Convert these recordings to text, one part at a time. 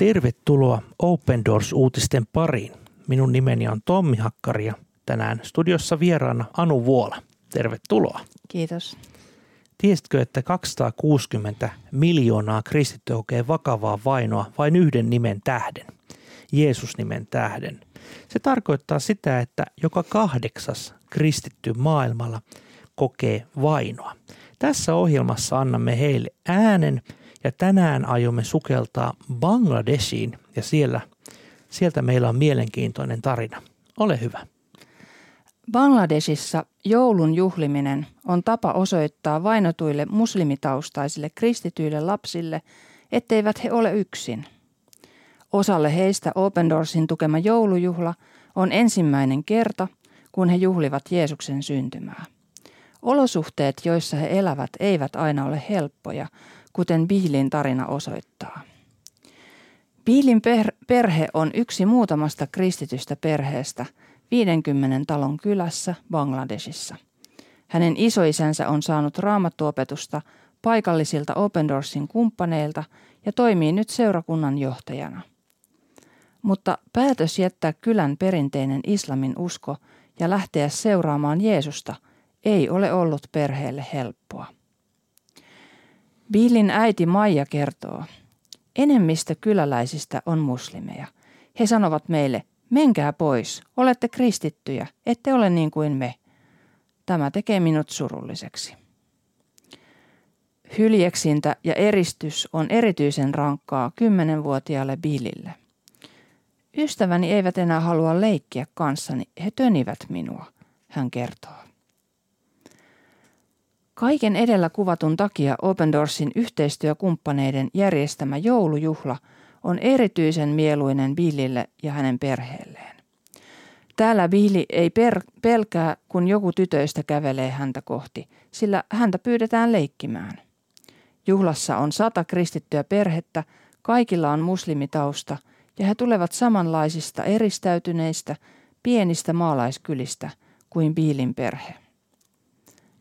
Tervetuloa Open Doors-uutisten pariin. Minun nimeni on Tommi Hakkari ja tänään studiossa vieraana Anu Vuola. Tervetuloa. Kiitos. Tiesitkö, että 260 miljoonaa kristittyä kokee vakavaa vainoa vain yhden nimen tähden, Jeesus-nimen tähden? Se tarkoittaa sitä, että joka kahdeksas kristitty maailmalla kokee vainoa. Tässä ohjelmassa annamme heille äänen ja tänään aiomme sukeltaa Bangladeshiin ja siellä, sieltä meillä on mielenkiintoinen tarina. Ole hyvä. Bangladesissa joulun juhliminen on tapa osoittaa vainotuille muslimitaustaisille kristityille lapsille, etteivät he ole yksin. Osalle heistä Open Doorsin tukema joulujuhla on ensimmäinen kerta, kun he juhlivat Jeesuksen syntymää. Olosuhteet, joissa he elävät, eivät aina ole helppoja, kuten Biilin tarina osoittaa. Biilin perhe on yksi muutamasta kristitystä perheestä – 50 talon kylässä Bangladesissa. Hänen isoisänsä on saanut raamattuopetusta paikallisilta Open Doorsin kumppaneilta ja toimii nyt seurakunnan johtajana. Mutta päätös jättää kylän perinteinen islamin usko ja lähteä seuraamaan Jeesusta ei ole ollut perheelle helppoa. Billin äiti Maija kertoo, enemmistö kyläläisistä on muslimeja. He sanovat meille, Menkää pois, olette kristittyjä, ette ole niin kuin me. Tämä tekee minut surulliseksi. Hyljeksintä ja eristys on erityisen rankkaa kymmenenvuotiaalle Billille. Ystäväni eivät enää halua leikkiä kanssani, he tönivät minua, hän kertoo. Kaiken edellä kuvatun takia Open Doorsin yhteistyökumppaneiden järjestämä joulujuhla – on erityisen mieluinen Billille ja hänen perheelleen. Täällä Billy ei per, pelkää, kun joku tytöistä kävelee häntä kohti, sillä häntä pyydetään leikkimään. Juhlassa on sata kristittyä perhettä, kaikilla on muslimitausta ja he tulevat samanlaisista eristäytyneistä, pienistä maalaiskylistä kuin Biilin perhe.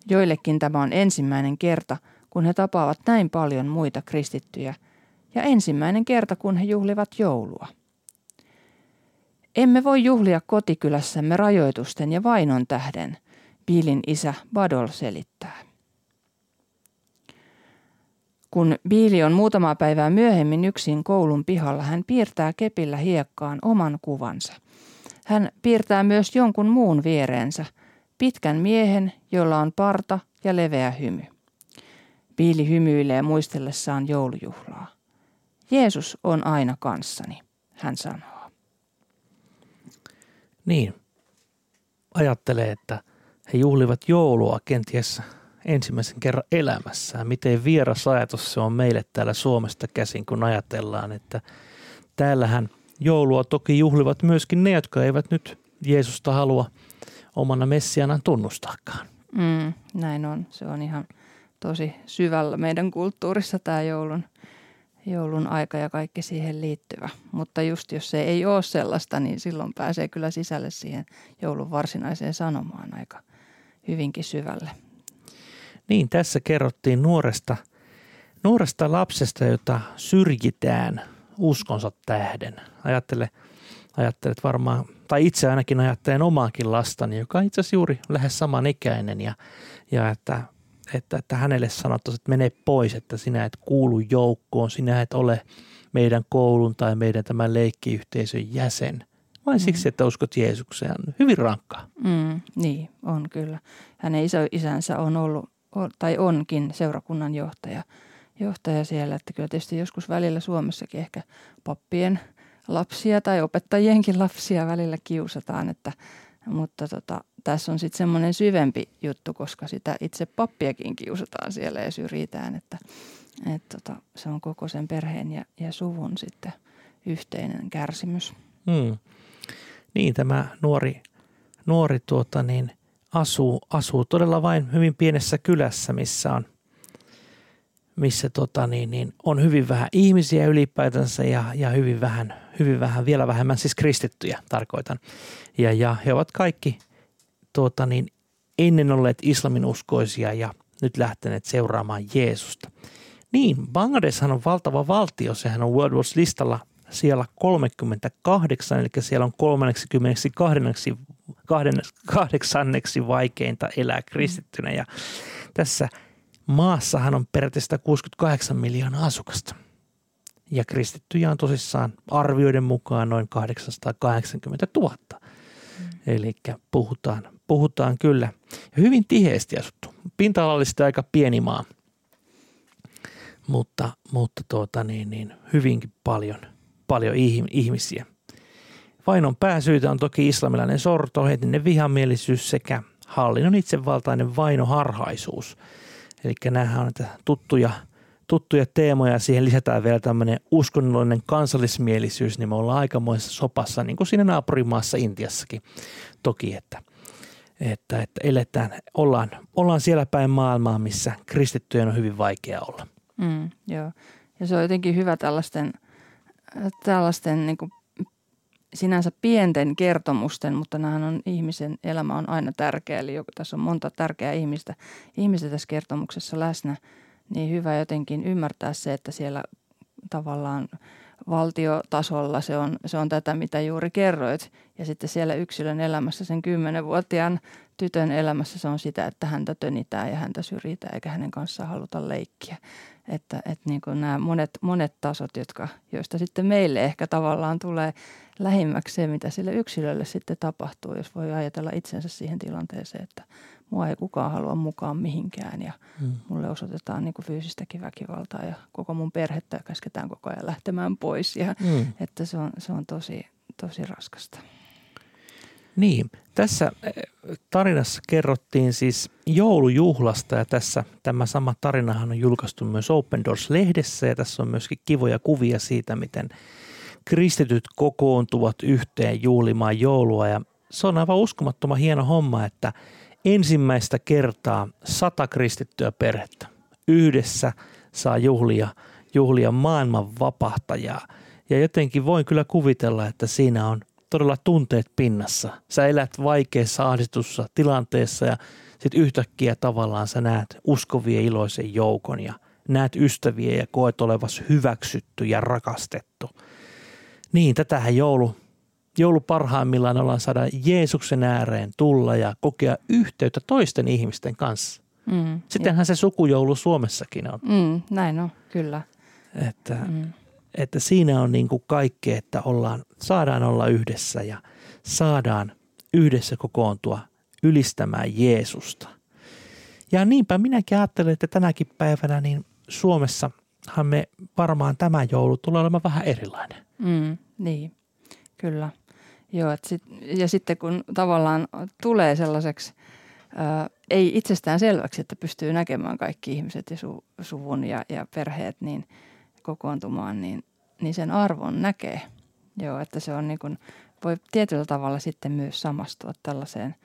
Joillekin tämä on ensimmäinen kerta, kun he tapaavat näin paljon muita kristittyjä – ja ensimmäinen kerta, kun he juhlivat joulua. Emme voi juhlia kotikylässämme rajoitusten ja vainon tähden, Biilin isä Badol selittää. Kun Biili on muutama päivää myöhemmin yksin koulun pihalla, hän piirtää kepillä hiekkaan oman kuvansa. Hän piirtää myös jonkun muun viereensä, pitkän miehen, jolla on parta ja leveä hymy. Biili hymyilee muistellessaan joulujuhlaa. Jeesus on aina kanssani, hän sanoo. Niin. Ajattelee, että he juhlivat joulua kenties ensimmäisen kerran elämässään. Miten vieras ajatus se on meille täällä Suomesta käsin, kun ajatellaan, että täällähän joulua toki juhlivat myöskin ne, jotka eivät nyt Jeesusta halua omana messianaan tunnustaakaan. Mm, näin on. Se on ihan tosi syvällä meidän kulttuurissa tämä joulun – joulun aika ja kaikki siihen liittyvä. Mutta just jos se ei ole sellaista, niin silloin pääsee kyllä sisälle siihen joulun varsinaiseen sanomaan aika hyvinkin syvälle. Niin, tässä kerrottiin nuoresta, nuoresta lapsesta, jota syrjitään uskonsa tähden. Ajattele, ajattelet varmaan, tai itse ainakin ajattelen omaakin lastani, joka on itse asiassa juuri lähes samanikäinen ja, ja että että, että hänelle sanottaisiin, että mene pois, että sinä et kuulu joukkoon, sinä et ole meidän koulun tai meidän tämän leikkiyhteisön jäsen. Vain mm. siksi, että uskot Jeesukseen. Hyvin rankkaa. Mm, niin, on kyllä. Hänen iso isänsä on ollut, tai onkin seurakunnan johtaja, johtaja siellä. Että kyllä tietysti joskus välillä Suomessakin ehkä pappien lapsia tai opettajienkin lapsia välillä kiusataan, että mutta tota, tässä on sitten semmoinen syvempi juttu, koska sitä itse pappiakin kiusataan siellä ja syrjitään, että et tota, se on koko sen perheen ja, ja suvun sitten yhteinen kärsimys. Hmm. Niin, tämä nuori, nuori tuota niin, asuu, asuu todella vain hyvin pienessä kylässä, missä on, missä tota niin, niin on hyvin vähän ihmisiä ylipäätänsä ja, ja hyvin, vähän, hyvin vähän, vielä vähemmän siis kristittyjä tarkoitan. Ja, ja he ovat kaikki tuota, niin, ennen olleet islamin uskoisia ja nyt lähteneet seuraamaan Jeesusta. Niin, Bangladeshan on valtava valtio, sehän on World Watch listalla siellä 38, eli siellä on 32 kahdeksanneksi vaikeinta elää kristittynä. Ja tässä maassahan on periaatteessa 68 miljoonaa asukasta. Ja kristittyjä on tosissaan arvioiden mukaan noin 880 000. Mm. Eli puhutaan, puhutaan kyllä hyvin tiheesti asuttu. Pinta-alallisesti aika pieni maa, mutta, mutta tuota niin, niin, hyvinkin paljon, paljon ihmisiä. Vainon pääsyitä on toki islamilainen sorto, etninen vihamielisyys sekä hallinnon itsevaltainen vainoharhaisuus. Eli nämähän on tuttuja, tuttuja teemoja. Siihen lisätään vielä tämmöinen uskonnollinen kansallismielisyys, niin me ollaan aikamoisessa sopassa, niin kuin siinä naapurimaassa Intiassakin toki, että, että, että eletään, ollaan, ollaan siellä päin maailmaa, missä kristittyjen on hyvin vaikea olla. Mm, joo, ja se on jotenkin hyvä tällaisten, tällaisten niin kuin sinänsä pienten kertomusten, mutta nämähän on ihmisen elämä on aina tärkeä. Eli tässä on monta tärkeää ihmistä, ihmistä tässä kertomuksessa läsnä, niin hyvä jotenkin ymmärtää se, että siellä tavallaan valtiotasolla se on, se on tätä, mitä juuri kerroit. Ja sitten siellä yksilön elämässä, sen kymmenenvuotiaan tytön elämässä se on sitä, että häntä tönitään ja häntä syrjitään eikä hänen kanssaan haluta leikkiä. Että, että niin kuin nämä monet, monet tasot, jotka, joista sitten meille ehkä tavallaan tulee lähimmäksi se, mitä sille yksilölle sitten tapahtuu, jos voi ajatella itsensä siihen tilanteeseen, että mua ei kukaan halua mukaan mihinkään ja hmm. mulle osoitetaan niin kuin fyysistäkin väkivaltaa ja koko mun perhettä käsketään koko ajan lähtemään pois ja hmm. että se on, se on tosi, tosi raskasta. Niin, tässä eh, tarinassa kerrottiin siis joulujuhlasta ja tässä tämä sama tarinahan on julkaistu myös Open Doors-lehdessä ja tässä on myöskin kivoja kuvia siitä, miten kristityt kokoontuvat yhteen juhlimaan joulua ja se on aivan uskomattoman hieno homma, että ensimmäistä kertaa sata kristittyä perhettä yhdessä saa juhlia, juhlia maailman vapahtajaa. Ja jotenkin voin kyllä kuvitella, että siinä on todella tunteet pinnassa. Sä elät vaikeassa ahdistussa tilanteessa ja sitten yhtäkkiä tavallaan sä näet uskovien iloisen joukon ja näet ystäviä ja koet olevas hyväksytty ja rakastettu. Niin, tätähän joulu, joulu parhaimmillaan ollaan saada Jeesuksen ääreen tulla ja kokea yhteyttä toisten ihmisten kanssa. Mm, Sittenhän ja. se sukujoulu Suomessakin on. Mm, näin on, kyllä. Että mm että siinä on niin kuin kaikki, että ollaan, saadaan olla yhdessä ja saadaan yhdessä kokoontua ylistämään Jeesusta. Ja niinpä minäkin ajattelen, että tänäkin päivänä niin Suomessahan me varmaan tämä joulu tulee olemaan vähän erilainen. Mm, niin, kyllä. Joo, et sit, ja sitten kun tavallaan tulee sellaiseksi, ää, ei itsestään selväksi, että pystyy näkemään kaikki ihmiset ja su, suvun ja, ja perheet, niin – kokoontumaan, niin, niin sen arvon näkee. Joo, että se on niin kuin, voi tietyllä tavalla sitten myös samastua tällaiseen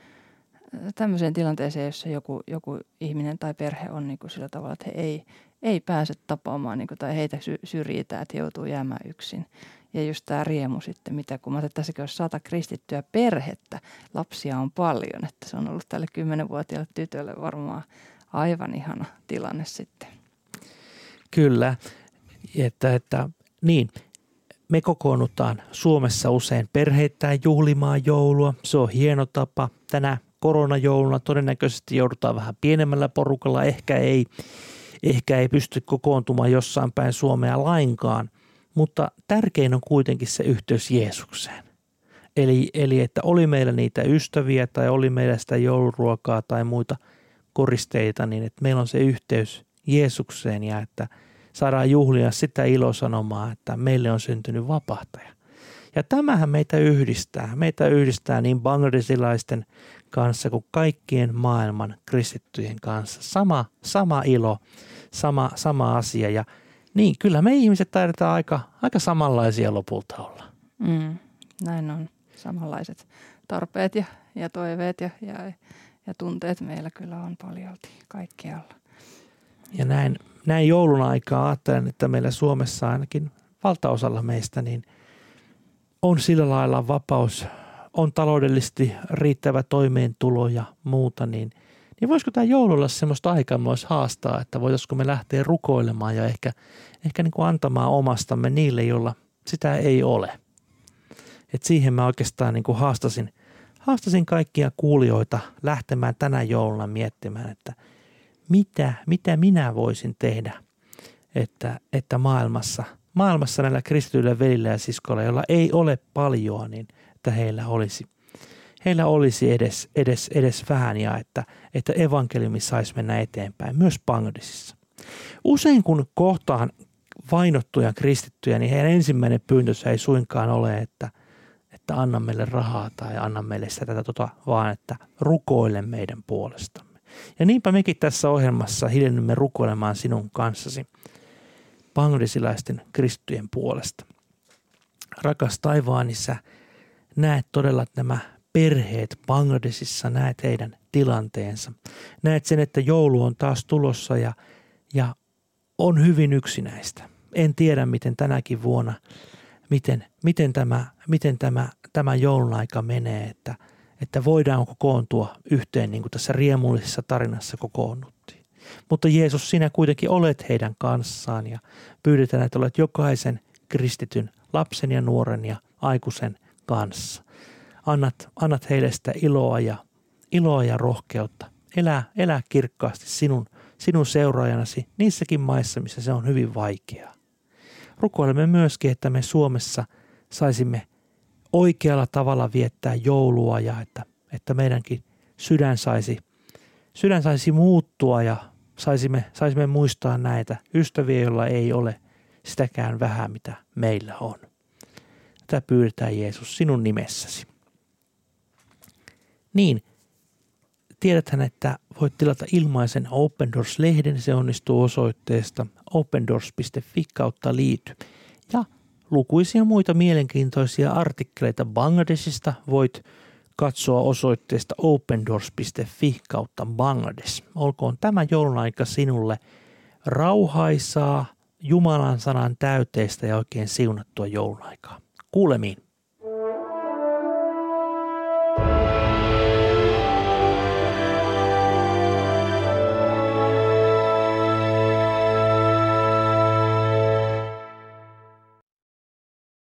tämmöiseen tilanteeseen, jossa joku, joku ihminen tai perhe on niin kuin sillä tavalla, että he ei, ei pääse tapaamaan niin kuin, tai heitä syrjitään, että joutuu jäämään yksin. Ja just tämä riemu sitten, mitä kun mä että tässäkin olisi sata kristittyä perhettä, lapsia on paljon, että se on ollut tälle kymmenenvuotiaalle tytölle varmaan aivan ihana tilanne sitten. Kyllä että, että niin, me kokoonnutaan Suomessa usein perheittäin juhlimaan joulua. Se on hieno tapa. Tänä koronajouluna todennäköisesti joudutaan vähän pienemmällä porukalla. Ehkä ei, ehkä ei pysty kokoontumaan jossain päin Suomea lainkaan. Mutta tärkein on kuitenkin se yhteys Jeesukseen. Eli, eli että oli meillä niitä ystäviä tai oli meillä sitä jouluruokaa tai muita koristeita, niin että meillä on se yhteys Jeesukseen ja että – saadaan juhlia sitä ilosanomaa, että meille on syntynyt vapahtaja. Ja tämähän meitä yhdistää. Meitä yhdistää niin bangladesilaisten kanssa kuin kaikkien maailman kristittyjen kanssa. Sama, sama ilo, sama, sama asia. Ja niin, kyllä me ihmiset taidetaan aika, aika samanlaisia lopulta olla. Mm, näin on. Samanlaiset tarpeet ja, ja toiveet ja, ja, ja tunteet meillä kyllä on paljolti kaikkialla. Ja näin näin joulun aikaa ajattelen, että meillä Suomessa ainakin valtaosalla meistä niin on sillä lailla vapaus, on taloudellisesti riittävä toimeentulo ja muuta, niin, niin voisiko tämä joululla semmoista aikaa myös haastaa, että voitaisiko me lähteä rukoilemaan ja ehkä, ehkä niin kuin antamaan omastamme niille, joilla, Sitä ei ole. Et siihen mä oikeastaan niin kuin haastasin, haastasin kaikkia kuulijoita lähtemään tänä jouluna miettimään, että mitä, mitä minä voisin tehdä, että, että maailmassa, maailmassa näillä kristityillä velillä ja siskoilla, joilla ei ole paljon, niin että heillä olisi, heillä olisi edes, edes, edes vähän ja että, että evankeliumi saisi mennä eteenpäin, myös Bangladesissa. Usein kun kohtaan vainottuja kristittyjä, niin heidän ensimmäinen pyyntönsä ei suinkaan ole, että, että anna meille rahaa tai anna meille sitä tätä tota, vaan että rukoile meidän puolestamme. Ja niinpä mekin tässä ohjelmassa hiljennymme rukoilemaan sinun kanssasi bangladesilaisten kristittyjen puolesta. Rakas taivaan isä, näet todella nämä perheet Bangladesissa, näet heidän tilanteensa. Näet sen, että joulu on taas tulossa ja, ja on hyvin yksinäistä. En tiedä, miten tänäkin vuonna, miten, miten, tämä, miten tämä, tämä joulun aika menee, että, että voidaan kokoontua yhteen niin kuin tässä riemullisessa tarinassa kokoonnuttiin. Mutta Jeesus, sinä kuitenkin olet heidän kanssaan ja pyydetään, että olet jokaisen kristityn lapsen ja nuoren ja aikuisen kanssa. Annat, annat heille sitä iloa ja, iloa ja rohkeutta. Elää, elää kirkkaasti sinun sinun seuraajanasi niissäkin maissa, missä se on hyvin vaikeaa. Rukoilemme myöskin, että me Suomessa saisimme oikealla tavalla viettää joulua ja että, että meidänkin sydän saisi, sydän saisi muuttua ja saisimme, saisimme muistaa näitä ystäviä, joilla ei ole sitäkään vähän, mitä meillä on. Tätä pyydetään Jeesus sinun nimessäsi. Niin, Tiedäthän, että voit tilata ilmaisen Open Doors-lehden. Se onnistuu osoitteesta opendoors.fi kautta liity. Ja lukuisia muita mielenkiintoisia artikkeleita Bangladesista voit katsoa osoitteesta opendoors.fi kautta Bangladesh. Olkoon tämä joulun aika sinulle rauhaisaa, Jumalan sanan täyteistä ja oikein siunattua joulun aikaa. Kuulemiin.